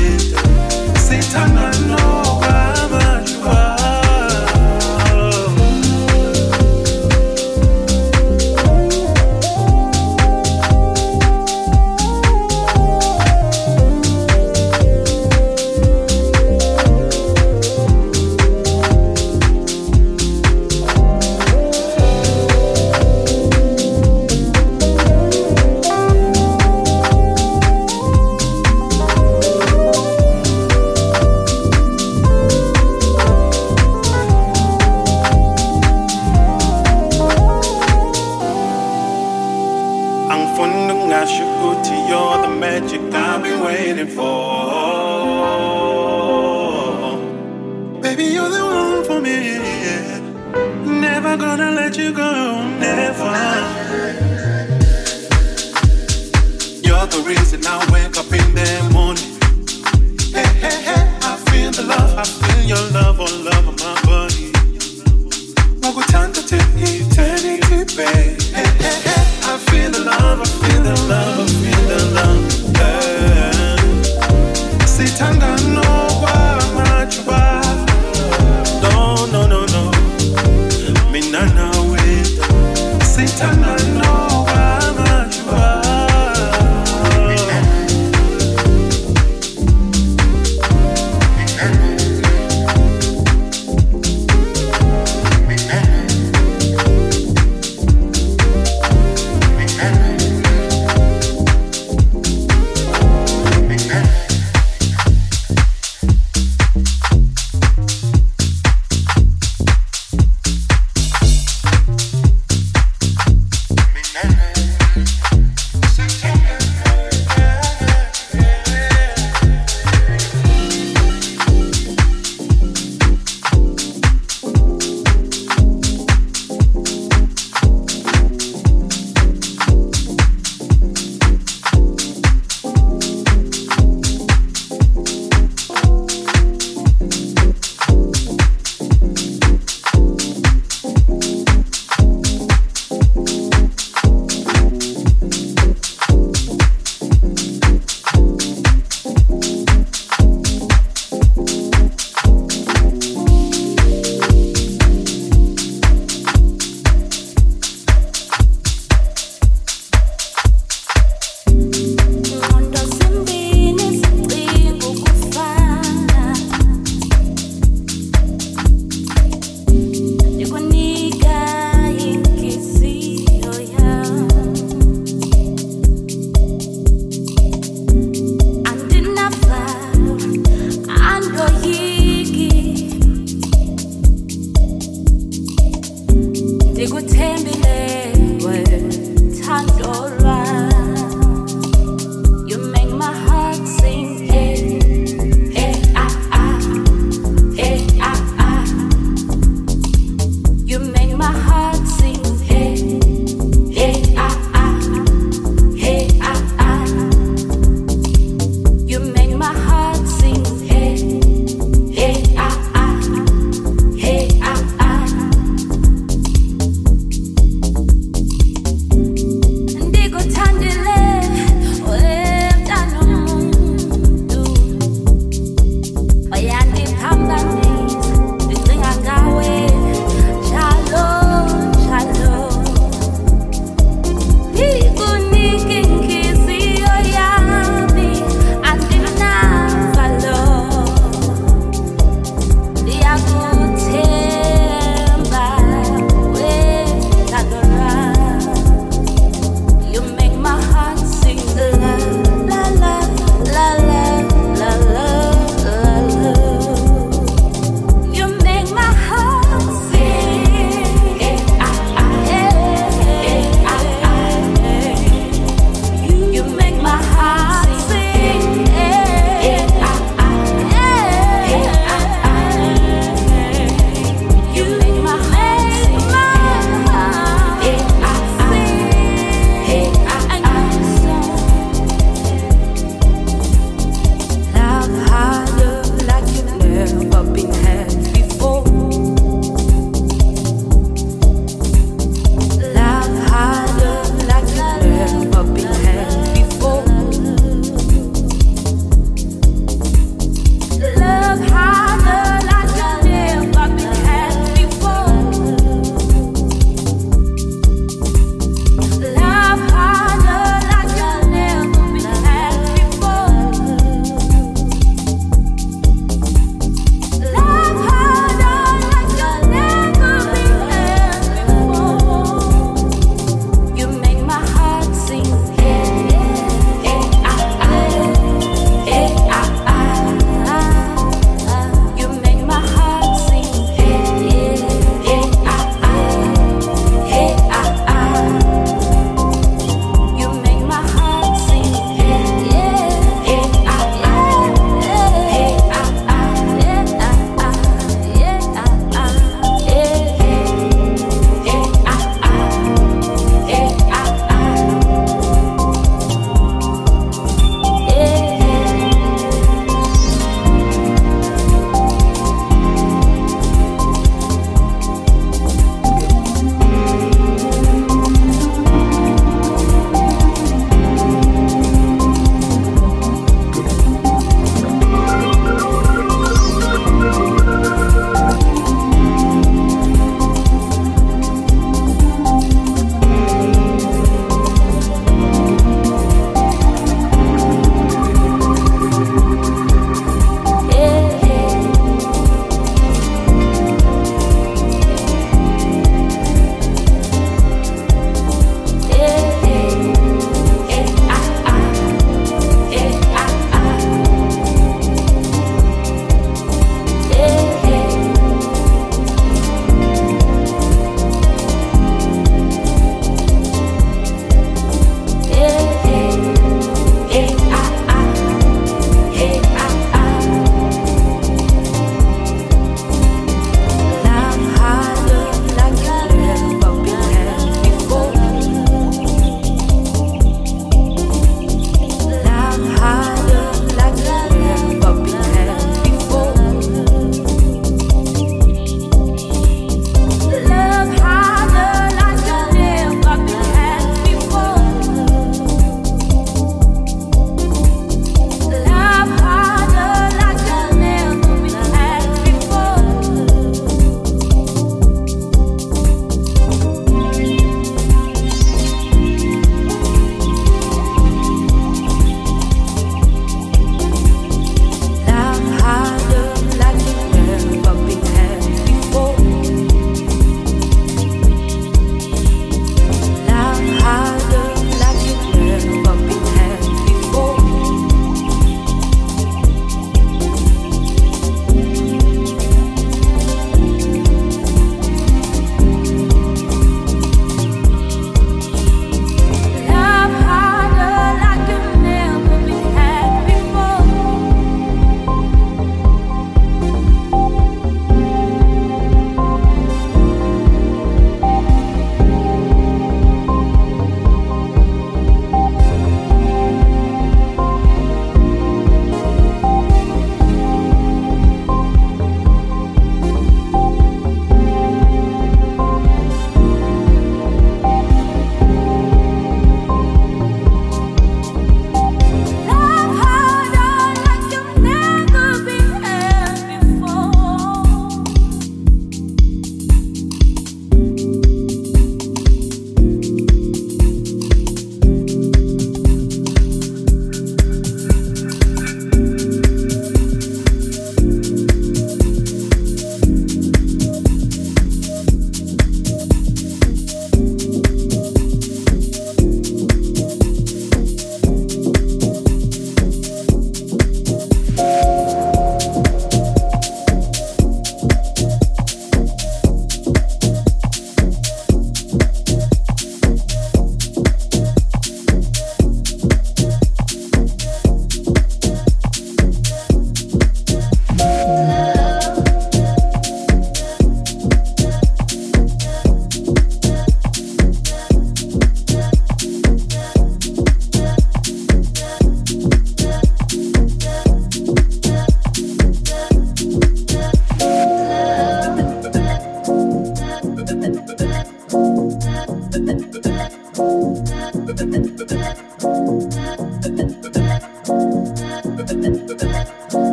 it. Satan, I know.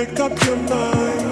Make up your mind.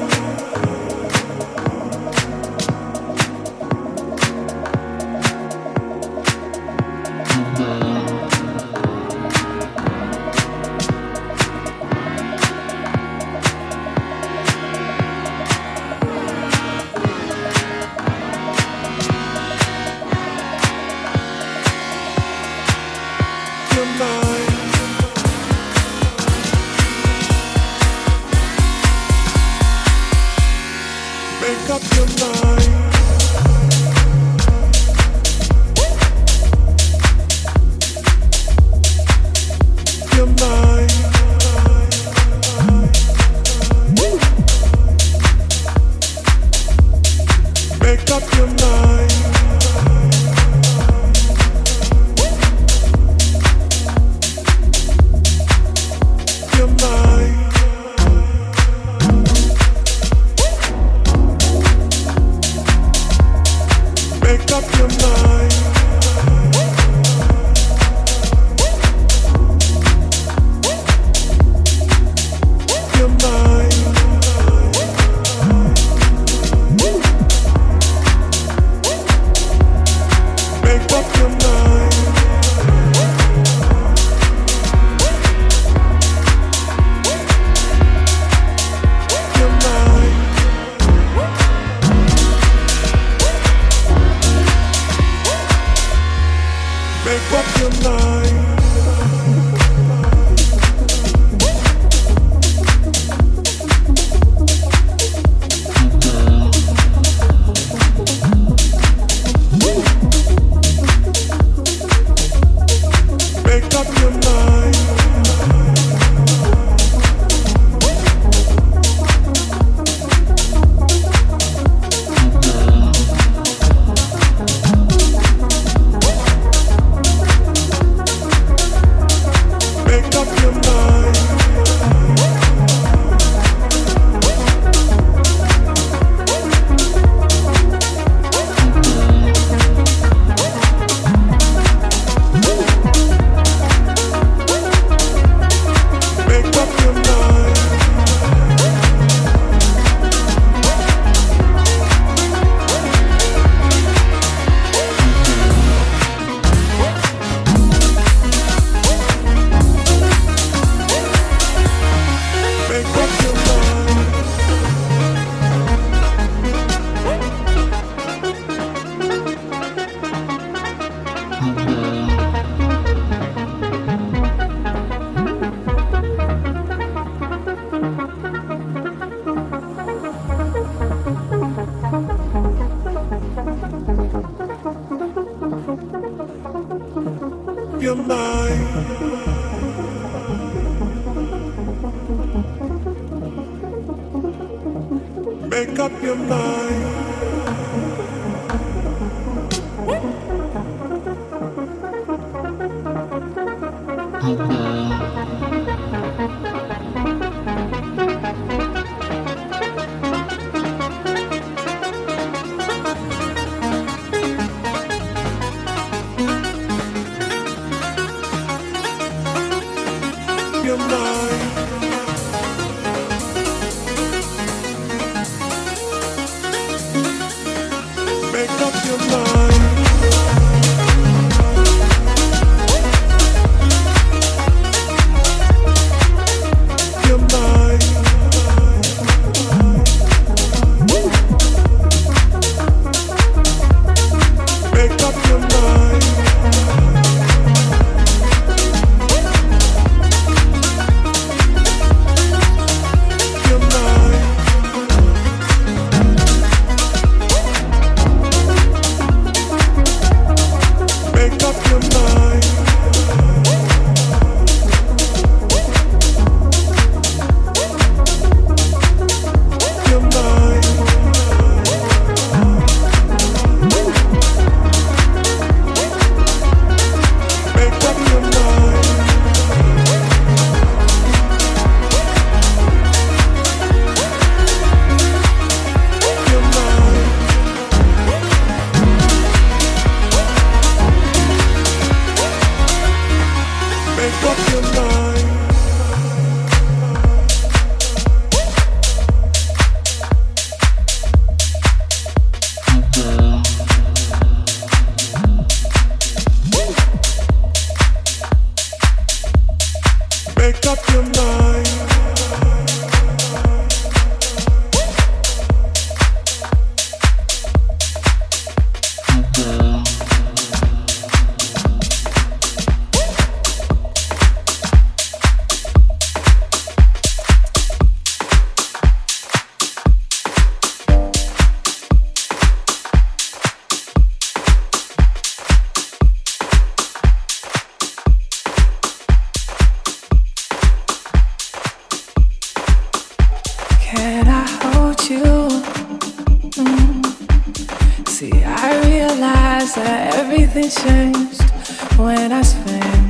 Manjena,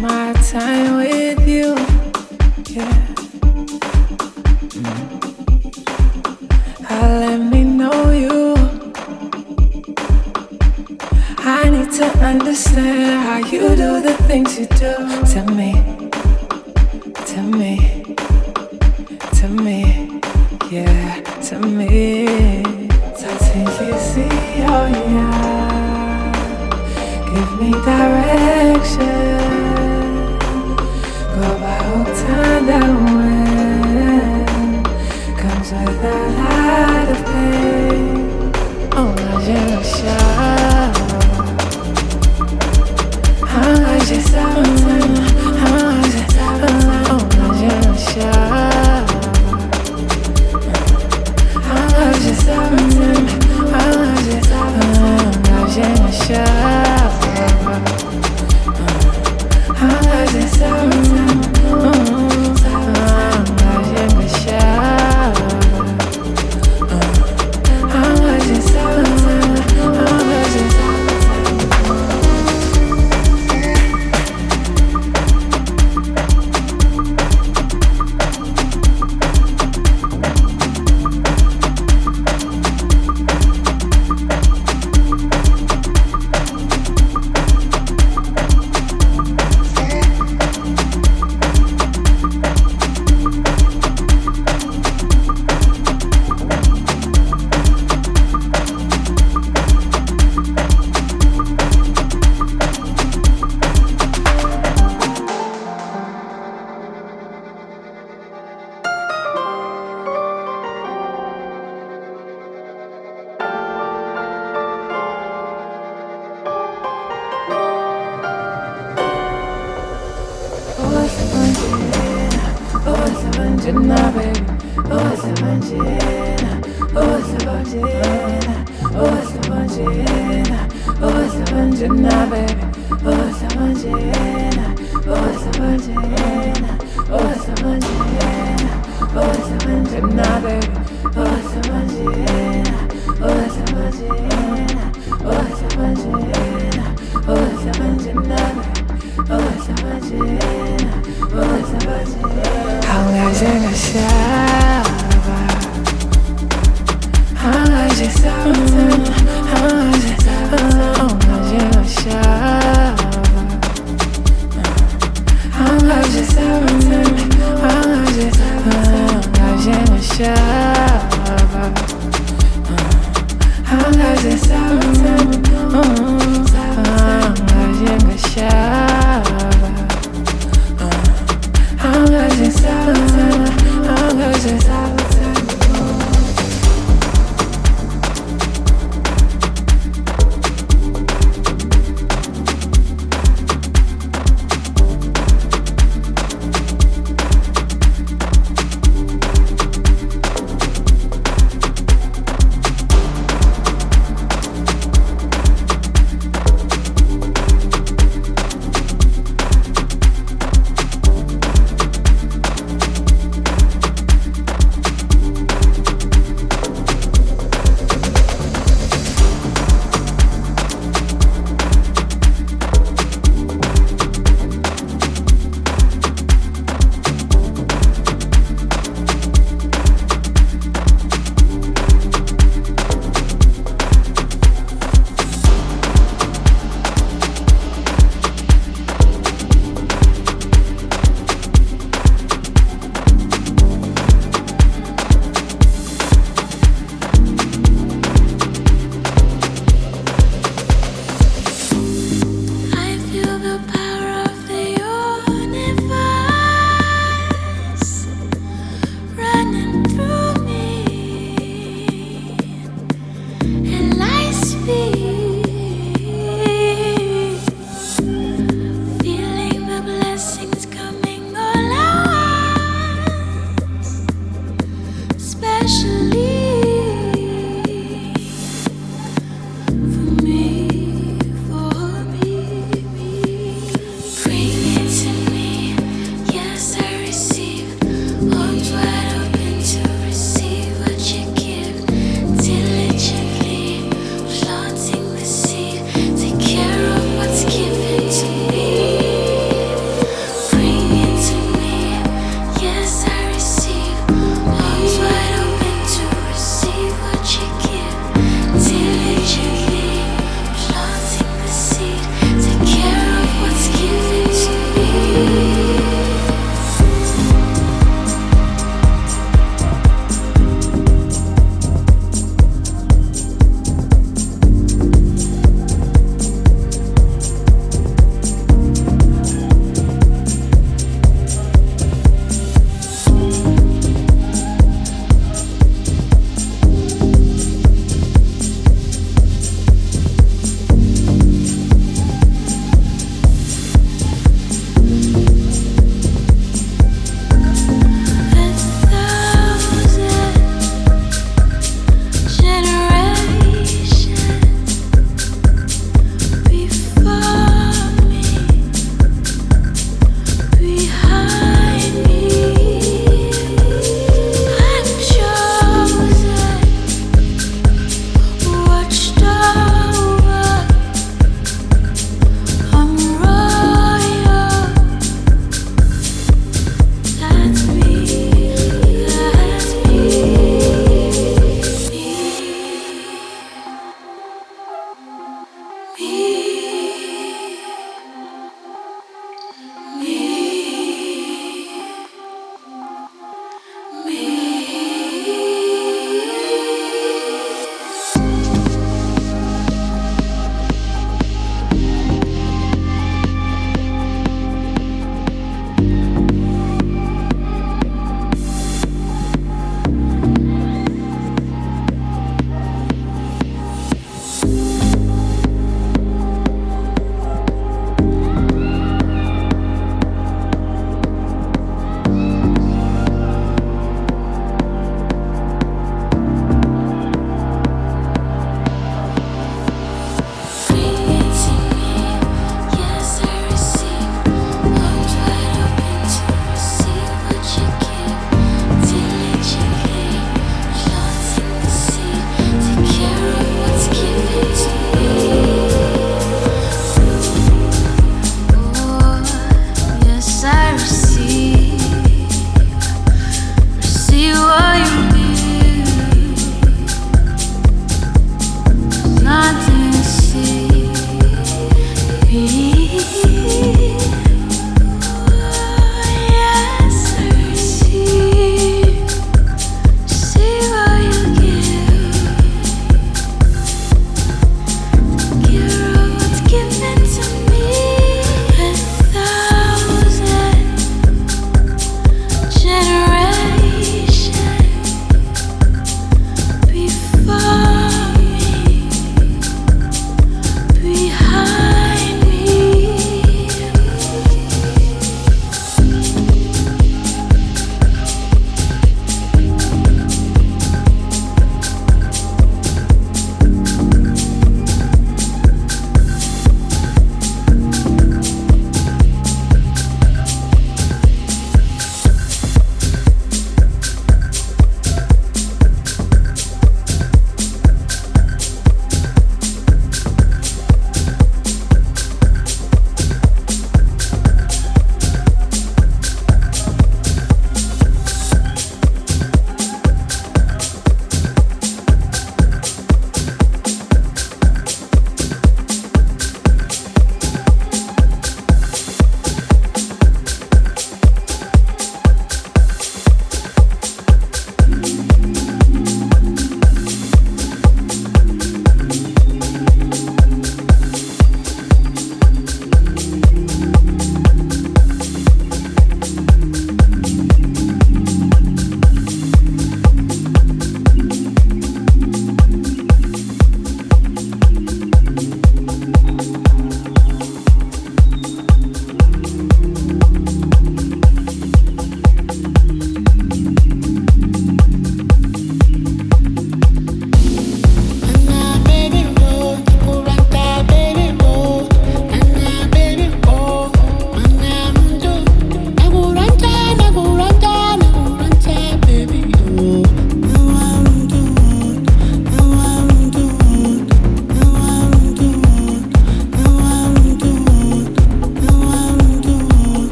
my time Manjena,